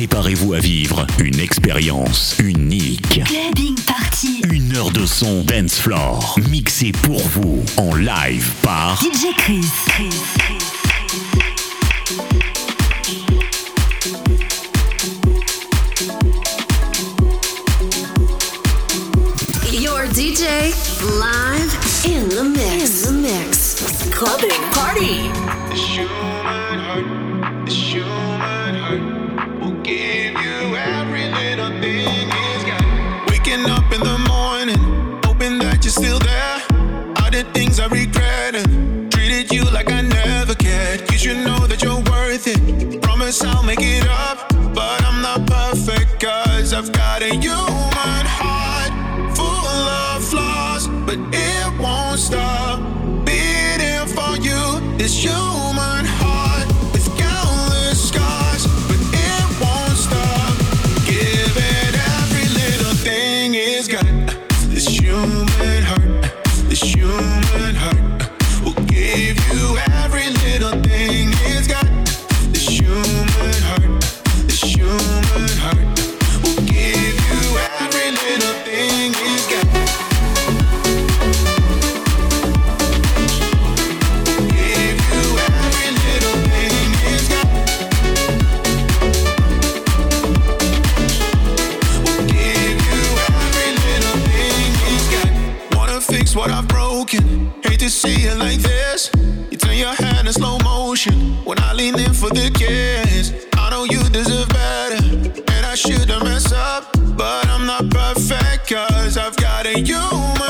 Préparez-vous à vivre une expérience unique. Clubbing Party. Une heure de son dance floor mixé pour vous en live par DJ Chris. Chris, Your DJ live in the mix. In the mix. Clubbing. you. better you, my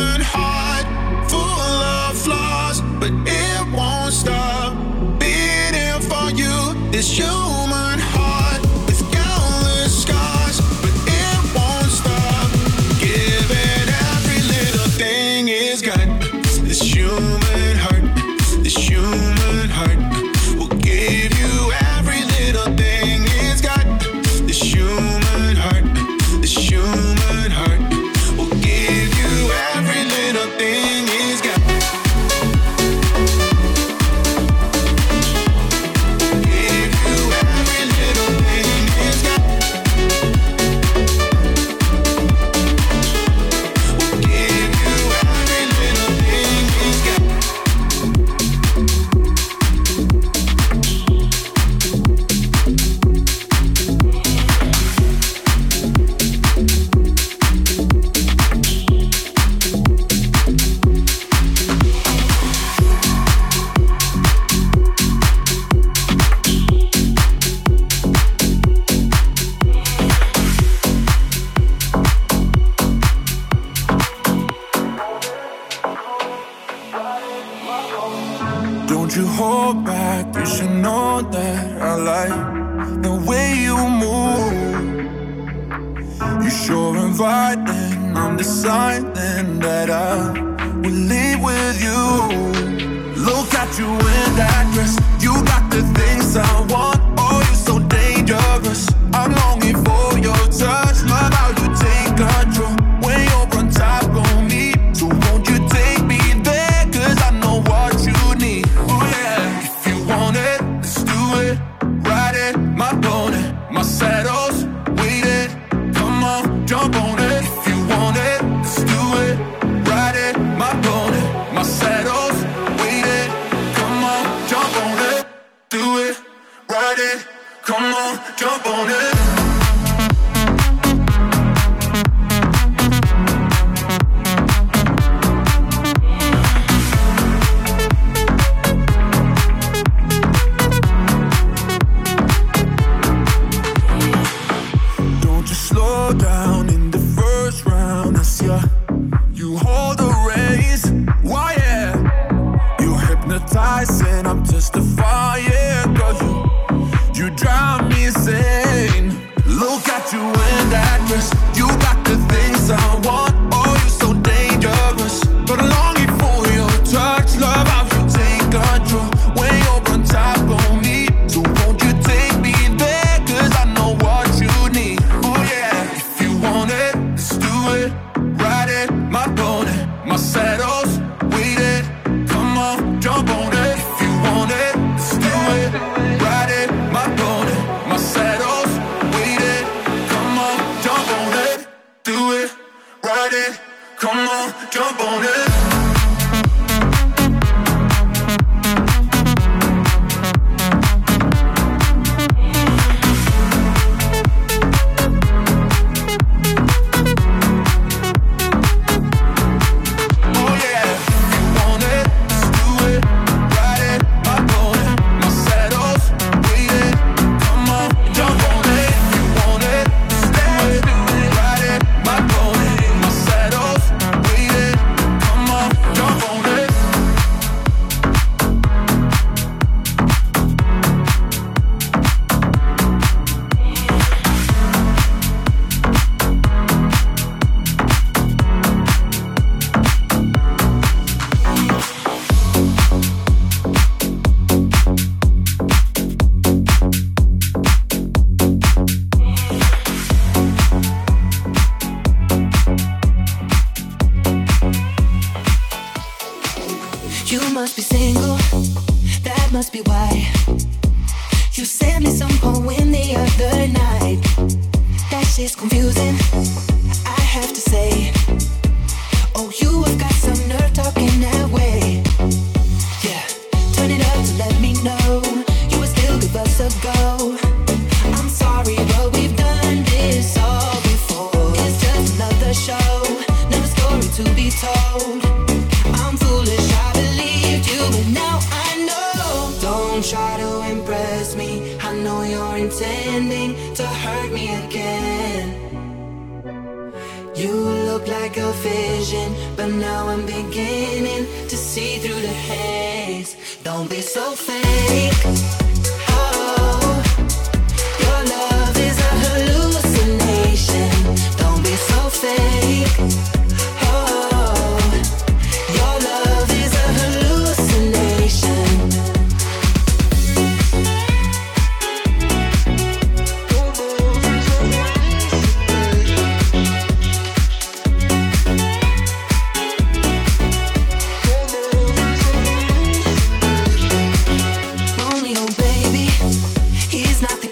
Trust the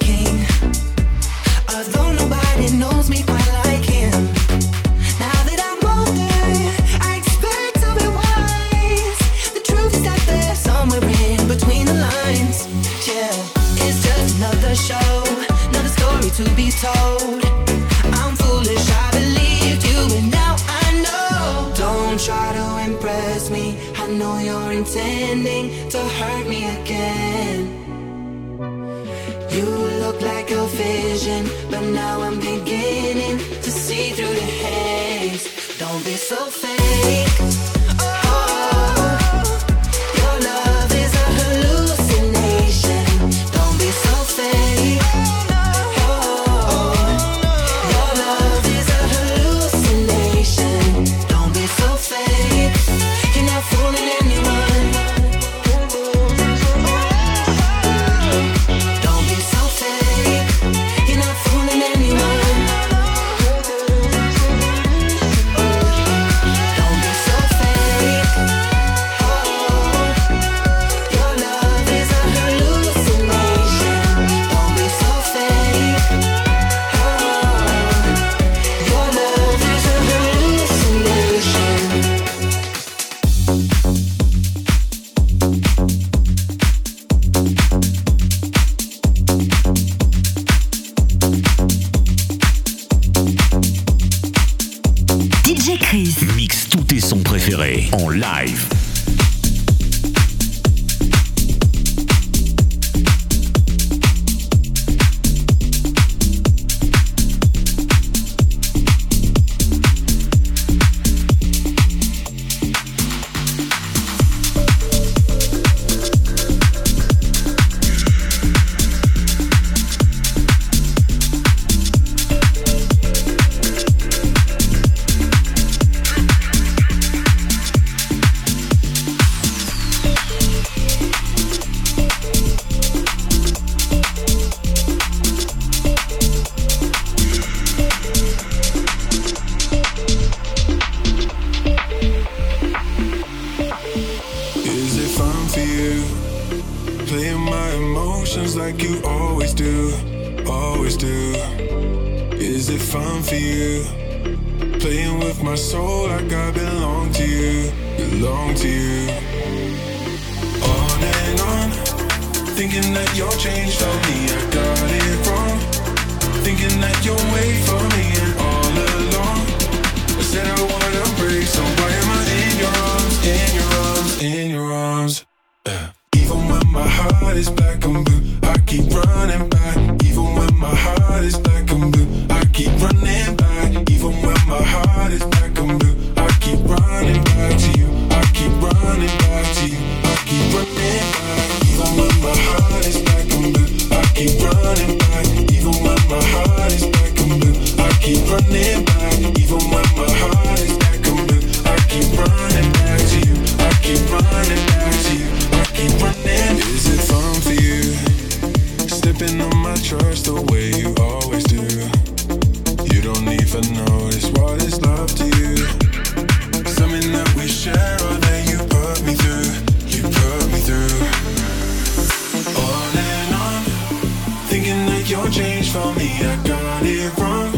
money and from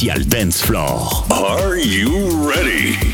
Spécial Dance Floor. Are you ready?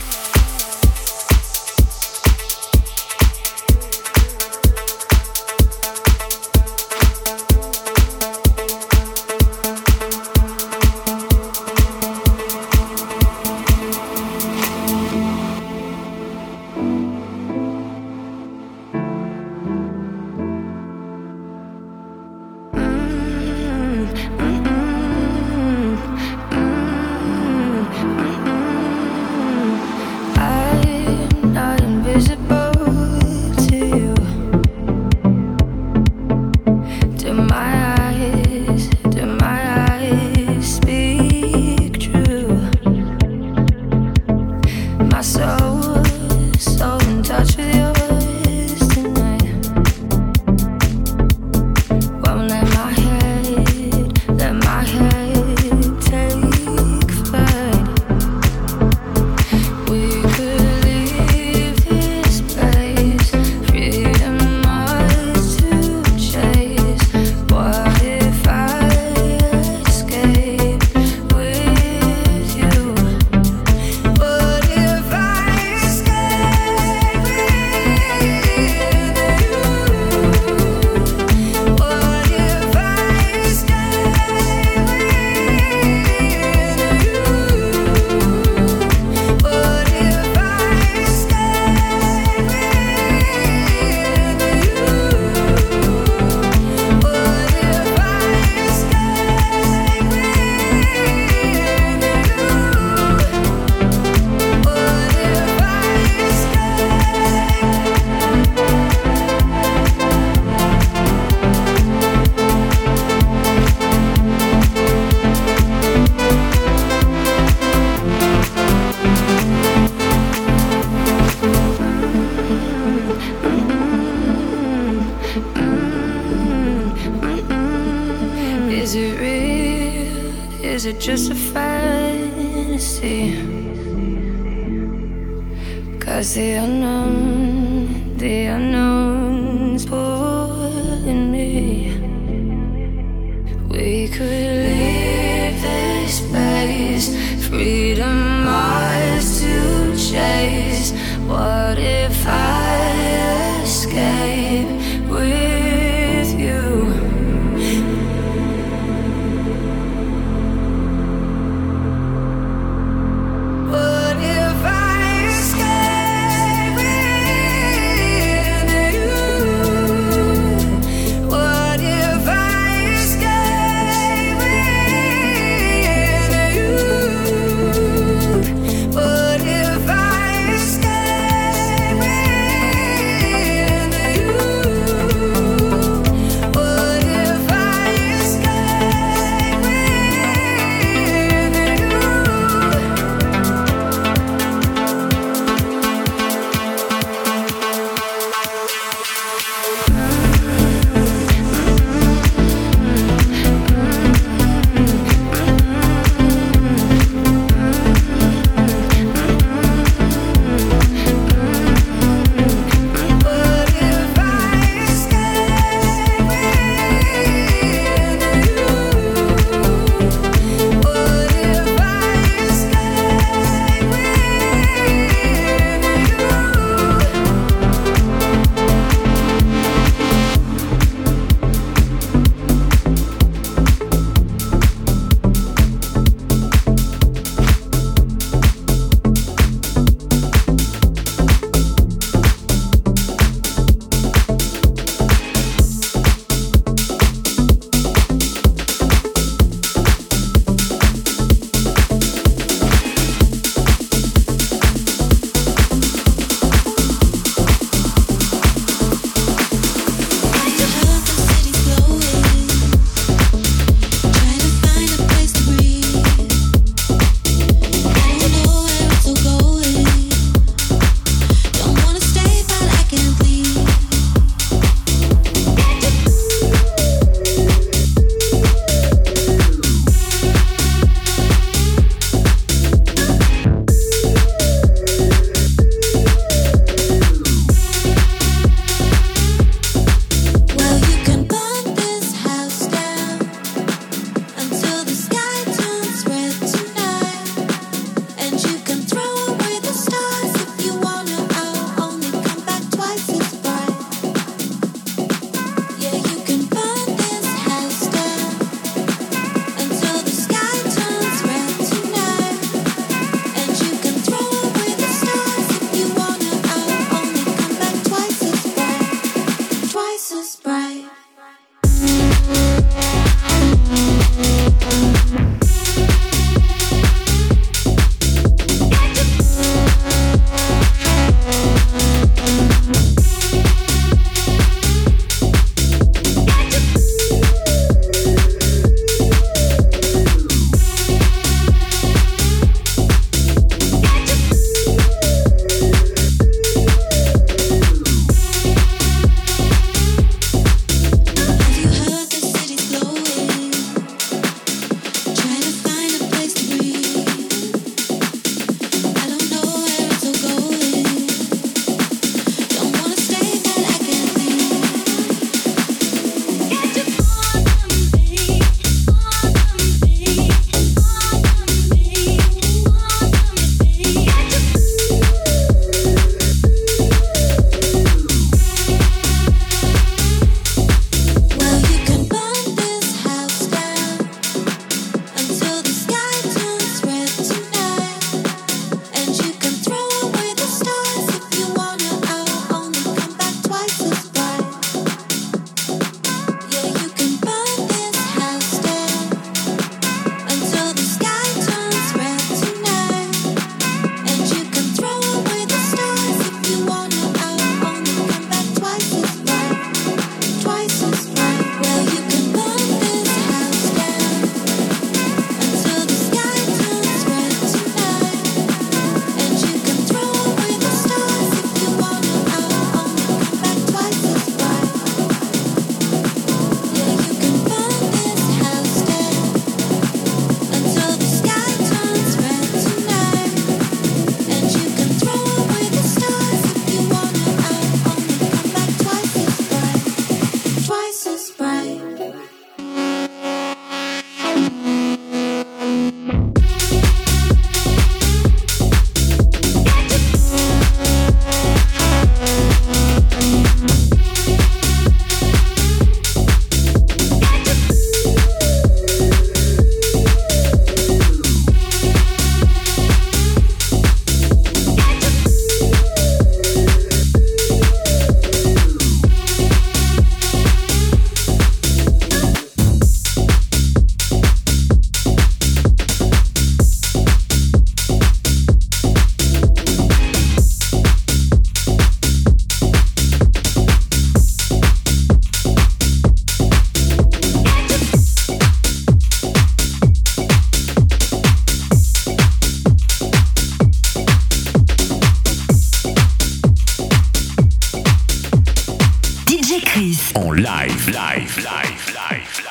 Chris en live, live, live, live. live.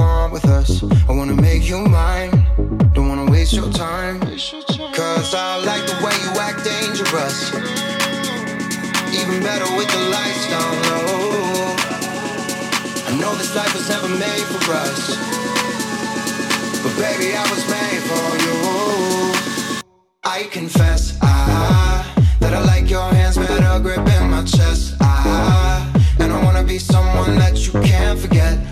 want with us. I wanna make you mine. Don't wanna waste your time. Cause I like the way you act dangerous. Even better with the lights down low. I know this life was never made for us. But baby, I was made for you. I confess, ah, that I like your hands better gripping my chest. ah, and I wanna be someone that you can't forget.